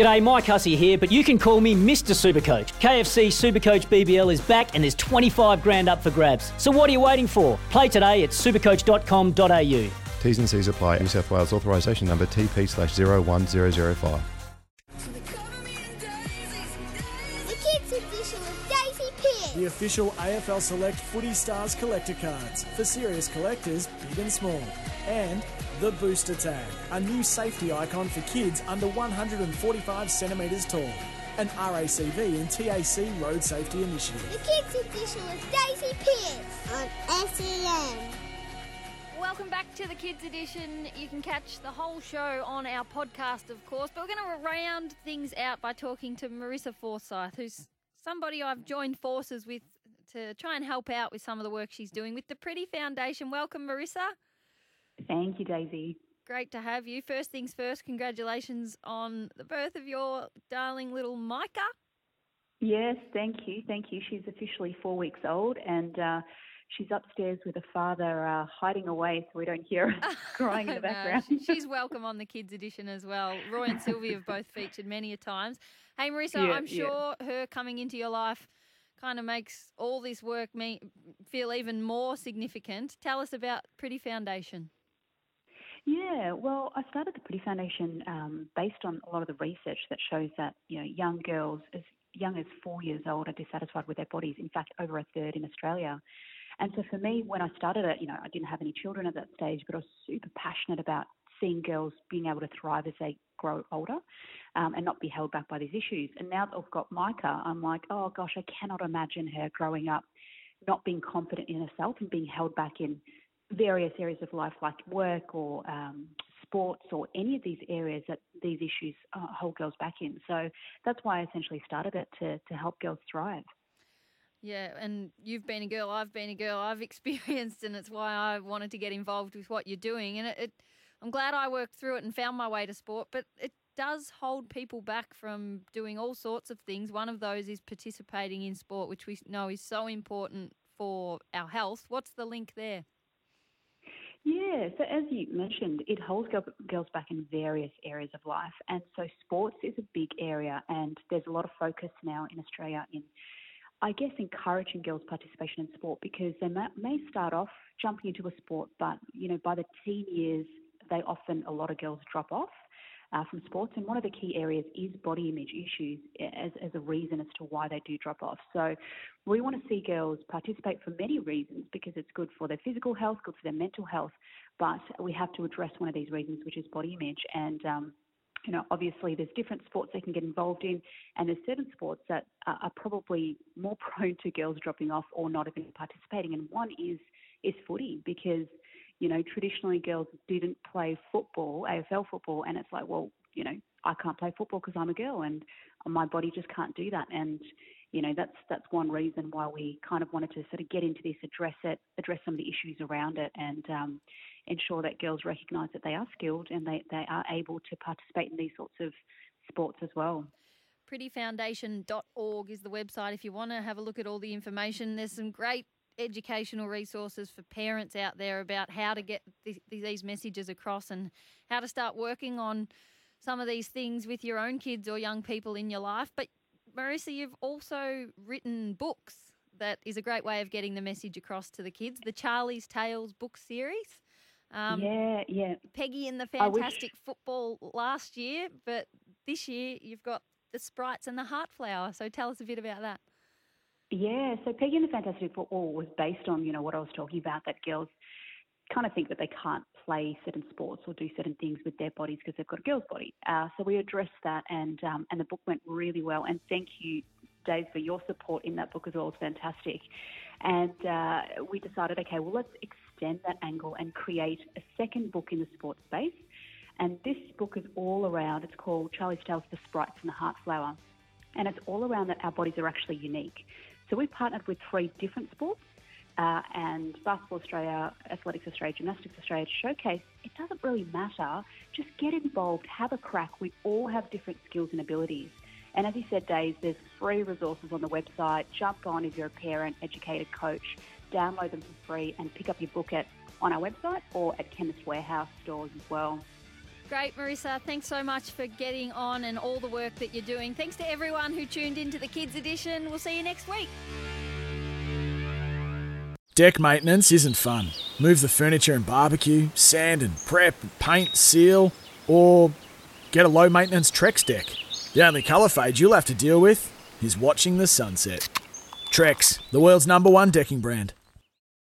G'day, Mike Hussey here, but you can call me Mr. Supercoach. KFC Supercoach BBL is back and there's 25 grand up for grabs. So what are you waiting for? Play today at supercoach.com.au. T's and C's apply. New South Wales authorisation number TP slash 01005. The kids edition of Daisy Pearce. The official AFL Select Footy Stars collector cards for serious collectors, big and small. And the Booster Tag, a new safety icon for kids under 145 centimetres tall. An RACV and TAC road safety initiative. The kids edition of Daisy Pearce on SEN. Welcome back to the Kids Edition. You can catch the whole show on our podcast, of course, but we're going to round things out by talking to Marissa Forsyth, who's somebody I've joined forces with to try and help out with some of the work she's doing with the Pretty Foundation. Welcome, Marissa. Thank you, Daisy. Great to have you. First things first, congratulations on the birth of your darling little Micah. Yes, thank you. Thank you. She's officially four weeks old and uh, she's upstairs with her father uh, hiding away so we don't hear her crying in the background. she- she's welcome on the Kids Edition as well. Roy and Sylvie have both featured many a times. Hey, Marissa, Yeah, I'm yeah. sure her coming into your life kind of makes all this work me feel even more significant. Tell us about Pretty Foundation. Yeah, well, I started the Pretty Foundation um, based on a lot of the research that shows that you know young girls as young as four years old are dissatisfied with their bodies. In fact, over a third in Australia. And so for me, when I started it, you know, I didn't have any children at that stage, but I was super passionate about seeing girls being able to thrive as they grow older um, and not be held back by these issues. And now that I've got Micah, I'm like, oh gosh, I cannot imagine her growing up not being confident in herself and being held back in various areas of life like work or um, sports or any of these areas that these issues uh, hold girls back in. So that's why I essentially started it to, to help girls thrive. Yeah, and you've been a girl, I've been a girl, I've experienced, and it's why I wanted to get involved with what you're doing. And it, it I'm glad I worked through it and found my way to sport, but it does hold people back from doing all sorts of things. One of those is participating in sport, which we know is so important for our health. What's the link there? Yeah, so as you mentioned, it holds girls back in various areas of life. And so sports is a big area, and there's a lot of focus now in Australia in, I guess, encouraging girls' participation in sport because they may, start off jumping into a sport, but, you know, by the teen years, they often, a lot of girls drop off. Uh, from sports, and one of the key areas is body image issues as, as a reason as to why they do drop off. So, we want to see girls participate for many reasons because it's good for their physical health, good for their mental health, but we have to address one of these reasons, which is body image. And um, you know, obviously there's different sports they can get involved in, and there's certain sports that are, probably more prone to girls dropping off or not even participating. And one is is footy because you know traditionally girls didn't play football, AFL football, and it's like, well, you know, I can't play football because I'm a girl, and my body just can't do that. And you know, that's that's one reason why we kind of wanted to sort of get into this, address it, address some of the issues around it, and um, ensure that girls recognise that they are skilled and they, they are able to participate in these sorts of sports as well. prettyfoundation.org is the website if you want to have a look at all the information. There's some great educational resources for parents out there about how to get th- these messages across and how to start working on some of these things with your own kids or young people in your life. But Marissa, you've also written books. That is a great way of getting the message across to the kids. The Charlie's Tales book series. Um, yeah, yeah. Peggy and the Fantastic Football last year, but this year you've got the Sprites and the Heart Flower. So tell us a bit about that. Yeah, so Peggy and the Fantastic Football was based on, you know, what I was talking about, that girls kind of think that they can't play certain sports or do certain things with their bodies because they've got a girl's body. Uh, so we addressed that, and um, and the book went really well. And thank you, Dave, for your support in that book as well. It's fantastic. And uh, we decided, okay, well, let's extend that angle and create a second book in the sports space. And this book is all around. It's called Charlie's Tales, the Sprites and the Heart Flower, and it's all around that our bodies are actually unique. So we partnered with three different sports uh, and Basketball Australia, Athletics Australia, Gymnastics Australia to showcase it doesn't really matter. Just get involved, have a crack. We all have different skills and abilities. And as you said, Dave, there's free resources on the website. Jump on if you're a parent, educated coach, download them for free and pick up your book at on our website or at Chemist Warehouse stores as well. Great, Marissa. Thanks so much for getting on and all the work that you're doing. Thanks to everyone who tuned into the Kids Edition. We'll see you next week. Deck maintenance isn't fun. Move the furniture and barbecue, sand and prep, paint, seal, or get a low maintenance Trex deck. The only colour fade you'll have to deal with is watching the sunset. Trex, the world's number one decking brand.